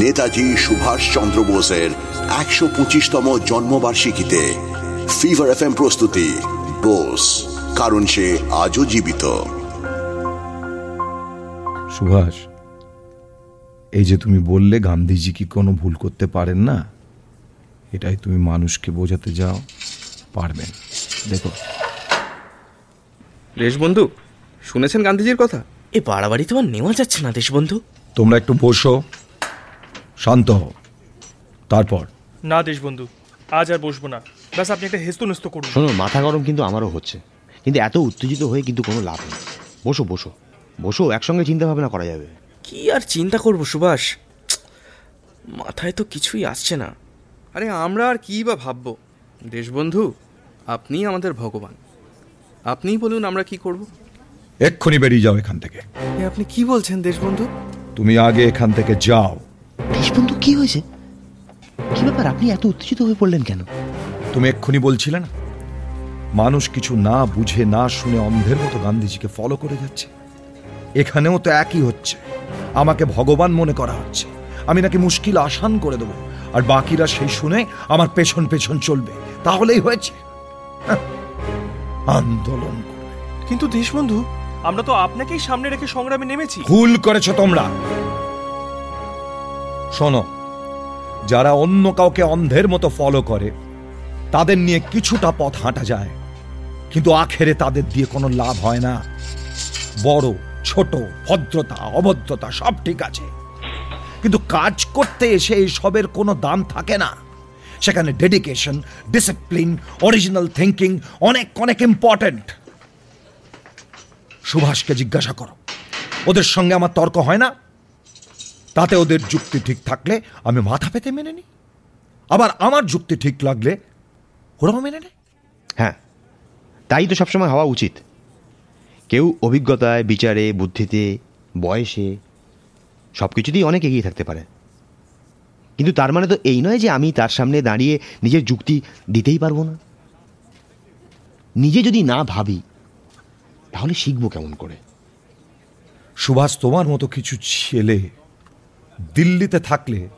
নেতাজি সুভাষ চন্দ্র বোসের একশো পঁচিশতম জন্মবার্ষিকীতে ফিভার এফ প্রস্তুতি বোস কারণ সে আজও জীবিত। সুভাষ এই যে তুমি বললে গান্ধীজি কি কোনো ভুল করতে পারেন না এটাই তুমি মানুষকে বোঝাতে যাও পারবেন। দেখো। দেশবন্ধু শুনেছেন গান্ধীজির কথা? এ বাড়াবাড়ি তো আর নেওয়া যাচ্ছে না দেশবন্ধু তোমরা একটু বসো। শান্ত হও। তারপর? না দেশবন্ধু আজ আর বসবো না। ব্যাস আপনি একটা হেস্ত নেস্ত করুন। শোনো মাথা গরম কিন্তু আমারও হচ্ছে। কিন্তু এত উত্তেজিত হয়ে কিন্তু কোনো লাভ নেই। বসো বসো। বসো একসঙ্গে চিন্তা ভাবনা করা যাবে। কি আর চিন্তা করব সুভাষ? মাথায় তো কিছুই আসছে না। আরে আমরা আর কী বা ভাববো? দেশবন্ধু আপনি আমাদের ভগবান। আপনিই বলুন আমরা কি করব? এক্ষুনি বেরিয়ে যাও এখান থেকে। এ আপনি কি বলছেন দেশবন্ধু? তুমি আগে এখান থেকে যাও। দেশবন্ধু কি হয়েছে? কি ব্যাপার? আপনি এত উত্তেজিত হয়ে পড়লেন কেন? তুমি এক্ষুনি বলছিলে না? মানুষ কিছু না বুঝে না শুনে অন্ধের মতো গান্ধীজিকে ফলো করে যাচ্ছে। এখানেও তো একই হচ্ছে। আমাকে ভগবান মনে করা হচ্ছে। আমি নাকি মুশকিল আসান করে দেবো। আর বাকিরা সেই শুনে আমার পেছন পেছন চলবে। তাহলেই হয়েছে। হাহ, আন্দোলন করবে। কিন্তু দেশবন্ধু আমরা তো আপনাকেই সামনে রেখে সংগ্রামে নেমেছি। ভুল করেছ তোমরা। শোনো, যারা অন্য কাউকে অন্ধের মতো ফলো করে, তাদের নিয়ে কিছুটা পথ হাঁটা যায়, কিন্তু আখেরে তাদের দিয়ে কোনো লাভ হয় না। বড়, ছোট, ভদ্রতা, অভদ্রতা সব ঠিক আছে। কিন্তু কাজ করতে এসে এসবের কোনো দাম থাকে না। সেখানে ডেডিকেশন ডিসিপ্লিন অরিজিনাল থিঙ্কিং অনেক অনেক ইম্পর্ট্যান্ট সুভাষকে জিজ্ঞাসা করো, ওদের সঙ্গে আমার তর্ক হয় না? তাতে ওদের যুক্তি ঠিক থাকলে আমি মাথা পেতে মেনে নিই। আবার আমার যুক্তি ঠিক লাগলে ওরাও মেনে নেয়। হ্যাঁ তাই তো সবসময় হওয়া উচিত। কেউ অভিজ্ঞতায় বিচারে বুদ্ধিতে বয়সে সব কিছুতেই অনেক এগিয়ে থাকতে পারে। কিন্তু তার মানে তো এই নয় যে আমি তার সামনে দাঁড়িয়ে নিজের যুক্তি দিতেই পারব না। নিজে যদি না ভাবি তাহলে শিখব কেমন করে? সুভাষ তোমার মতো কিছু ছেলে দিল্লিতে থাকলে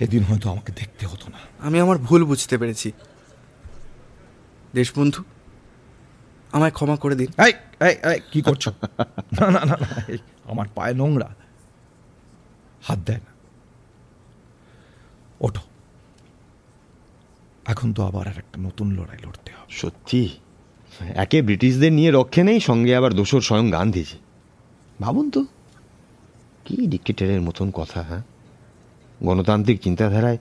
এদিন হয়তো আমাকে দেখতে হতো না। আমি আমার ভুল বুঝতে পেরেছি। দেশবন্ধু আমায় ক্ষমা করে দিন। এই এই এই কি করছ? না না না আমার পায়ে নোংরা। হাত দেয় না। ওঠো। এখন তো আবার আর একটা নতুন লড়াই লড়তে হবে। সত্যি? একে ব্রিটিশদের নিয়ে রক্ষে নেই সঙ্গে আবার দোসর স্বয়ং গান্ধীজি। ভাবুন তো। কি ডিক্টেটারের মতন কথা হ্যাঁ? গণতান্ত্রিক চিন্তাধারায়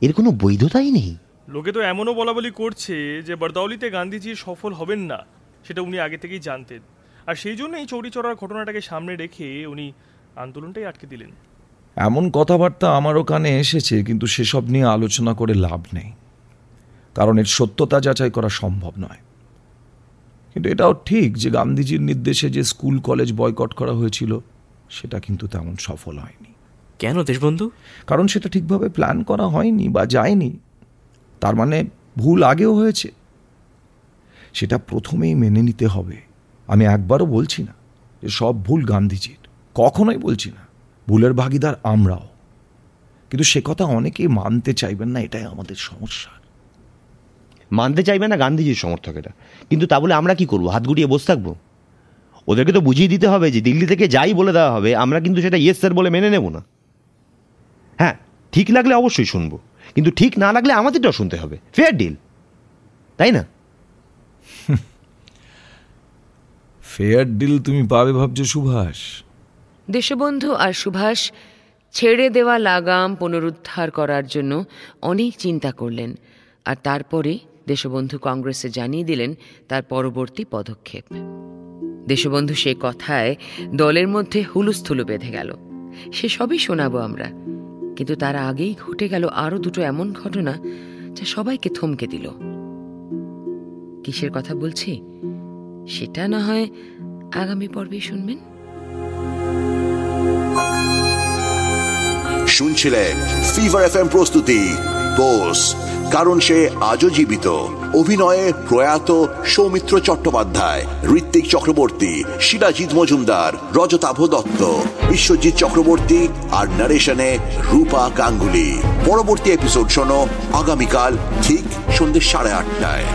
এর কোনো বৈধতাই নেই। লোকে তো এমনও বলা বলি করছে যে বরদাউলিতে গান্ধীজি সফল হবেন না সেটা উনি আগে থেকেই জানতেন। আর সেই জন্য এই চৌরি চড়ার ঘটনাটাকে সামনে রেখে উনি আন্দোলনটাই আটকে দিলেন। এমন কথাবার্তা আমারও কানে এসেছে কিন্তু সেসব নিয়ে আলোচনা করে লাভ নেই। কারণ এর সত্যতা যাচাই করা সম্ভব নয়। কিন্তু এটাও ঠিক যে গান্ধীজির নির্দেশে যে স্কুল কলেজ বয়কট করা হয়েছিল সেটা কিন্তু তেমন সফল হয়নি। কেন দেশবন্ধু? কারণ সেটা ঠিকভাবে প্ল্যান করা হয়নি বা যায়নি। তার মানে ভুল আগেও হয়েছে। সেটা প্রথমেই মেনে নিতে হবে। আমি একবারও বলছি না যে সব ভুল গান্ধীজির। কখনোই বলছি না। ভুলের ভাগিদার আমরাও। কিন্তু সে কথা অনেকেই মানতে চাইবেন না এটাই আমাদের সমস্যা। মানতে চাইবে না গান্ধীজির সমর্থকেরা কিন্তু তা বলে আমরা কি করব? হাত গুটিয়ে বসে থাকব? ওদেরকে তো বুঝিয়ে দিতে হবে যে দিল্লি থেকে যাই বলে দেওয়া হবে আমরা কিন্তু সেটা ইয়েস স্যার বলে মেনে নেব না। হ্যাঁ ঠিক লাগলে অবশ্যই শুনব কিন্তু ঠিক না লাগলে আমাদেরটাও শুনতে হবে। ফেয়ার ডিল তাই না? ফেয়ার ডিল তুমি পাবে ভাবছ সুভাষ। দেশবন্ধু আর সুভাষ ছেড়ে দেওয়া লাগাম পুনরুদ্ধার করার জন্য অনেক চিন্তা করলেন আর তারপরে দেশবন্ধু কংগ্রেসে জানিয়ে দিলেন তার পরবর্তী পদক্ষেপ। দেশবন্ধু সে কথায় দলের মধ্যে হুলুস্থুলু বেঁধে গেল। সে সবই শোনাবো আমরা। কিন্তু তার আগেই ঘটে গেল আরও দুটো এমন ঘটনা যা সবাইকে থমকে দিল। কিসের কথা বলছি? সেটা না হয় আগামী পর্বে শুনবেন। শুনছিলেন ফিভার এফ প্রস্তুতি। বোস, কারণ সে আজও জীবিত। অভিনয়ে প্রয়াত সৌমিত্র চট্টোপাধ্যায়, ঋত্বিক চক্রবর্তী শিলাজিৎ মজুমদার, রজতাভ দত্ত, বিশ্বজিৎ চক্রবর্তী আর নারেশনে রূপা গাঙ্গুলি। পরবর্তী এপিসোড শোনো আগামীকাল ঠিক সন্ধ্যে সাড়ে আটটায়।